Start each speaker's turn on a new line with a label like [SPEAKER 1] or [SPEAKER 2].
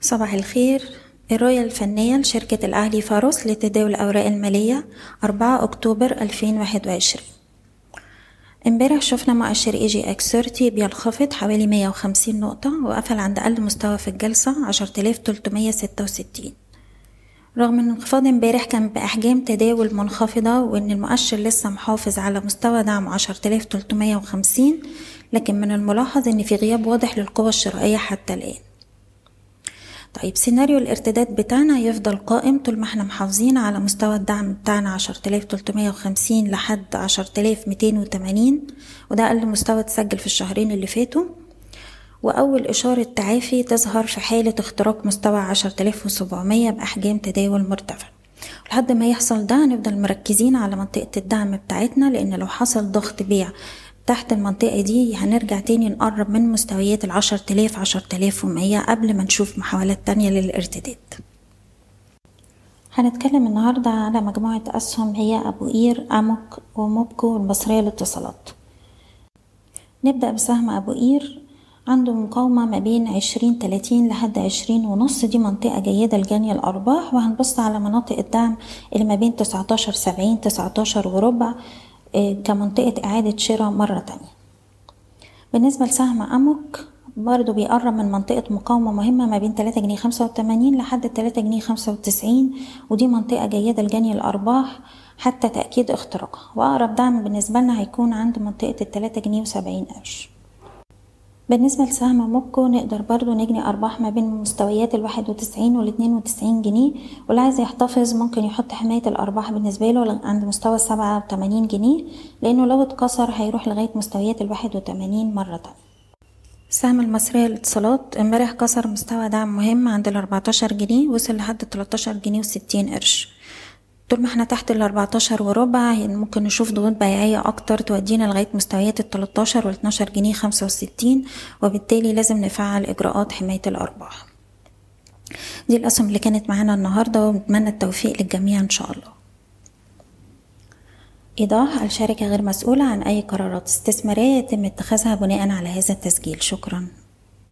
[SPEAKER 1] صباح الخير. الرؤية الفنية لشركة الأهلي فاروس لتداول الأوراق المالية 4 أكتوبر 2021 امبارح شفنا مؤشر EGX 30 بينخفض حوالي 150 نقطة وقفل عند أقل مستوى في الجلسة 10366 رغم إن انخفاض امبارح كان بأحجام تداول منخفضة وإن المؤشر لسه محافظ على مستوى دعم 10350 لكن من الملاحظ إن في غياب واضح للقوى الشرائية حتى الآن. طيب سيناريو الارتداد بتاعنا يفضل قائم طول ما إحنا محافظين على مستوى الدعم بتاعنا عشرة آلاف تلتمية وخمسين لحد عشرة آلاف ميتين وتمانين وده أقل مستوى اتسجل في الشهرين اللي فاتوا. وأول إشارة تعافي تظهر في حالة اختراق مستوى عشرة آلاف وسبعمية بأحجام تداول مرتفع. لحد ما يحصل ده نفضل مركزين على منطقة الدعم بتاعتنا لأن لو حصل ضغط بيع تحت المنطقة دي هنرجع تاني نقرب من مستويات العشر تلاف عشر تلاف ومية قبل ما نشوف محاولات تانية للارتداد. هنتكلم النهاردة على مجموعة أسهم هي أبو قير أموك وموبكو والمصرية للاتصالات. نبدأ بسهم أبو قير. عنده مقاومة ما بين عشرين تلاتين لحد عشرين ونص. دي منطقة جيدة لجني الأرباح. وهنبص على مناطق الدعم اللي ما بين تسعتاشر سبعين تسعتاشر وربع. كمنطقة إعادة شراء مرة تانية. بالنسبة لسهم أموك برضو بيقرب من منطقة مقاومة مهمة ما بين تلاتة جنيه خمسة وتمانين لحد تلاتة جنيه خمسة وتسعين ودي منطقة جيدة لجني الأرباح حتى تأكيد اختراقها. وأقرب دعم بالنسبة لنا هيكون عند منطقة التلاتة جنيه وسبعين قرش بالنسبة لسهم موبكو نقدر برضو نجني أرباح ما بين مستويات الواحد وتسعين والاتنين وتسعين جنيه. واللي عايز يحتفظ ممكن يحط حماية الأرباح بالنسبة له عند مستوى سبعة وتمانين جنيه لأنه لو اتكسر هيروح لغاية مستويات الواحد وتمانين مرة. تانية سهم المصرية للاتصالات امبارح كسر مستوى دعم مهم عند الأربعتاشر جنيه وصل لحد تلاتاشر جنيه وستين قرش. طول ما إحنا تحت ال 14 وربع ممكن نشوف ضغوط بيعية أكتر تودينا لغاية مستويات ال 13 وال 12 جنيه 65 وبالتالي لازم نفعل إجراءات حماية الأرباح. دي الأسهم اللي كانت معانا النهاردة ونتمنى التوفيق للجميع إن شاء الله. إيضاح الشركة غير مسؤولة عن أي قرارات استثمارية يتم اتخاذها بناء على هذا التسجيل. شكراً.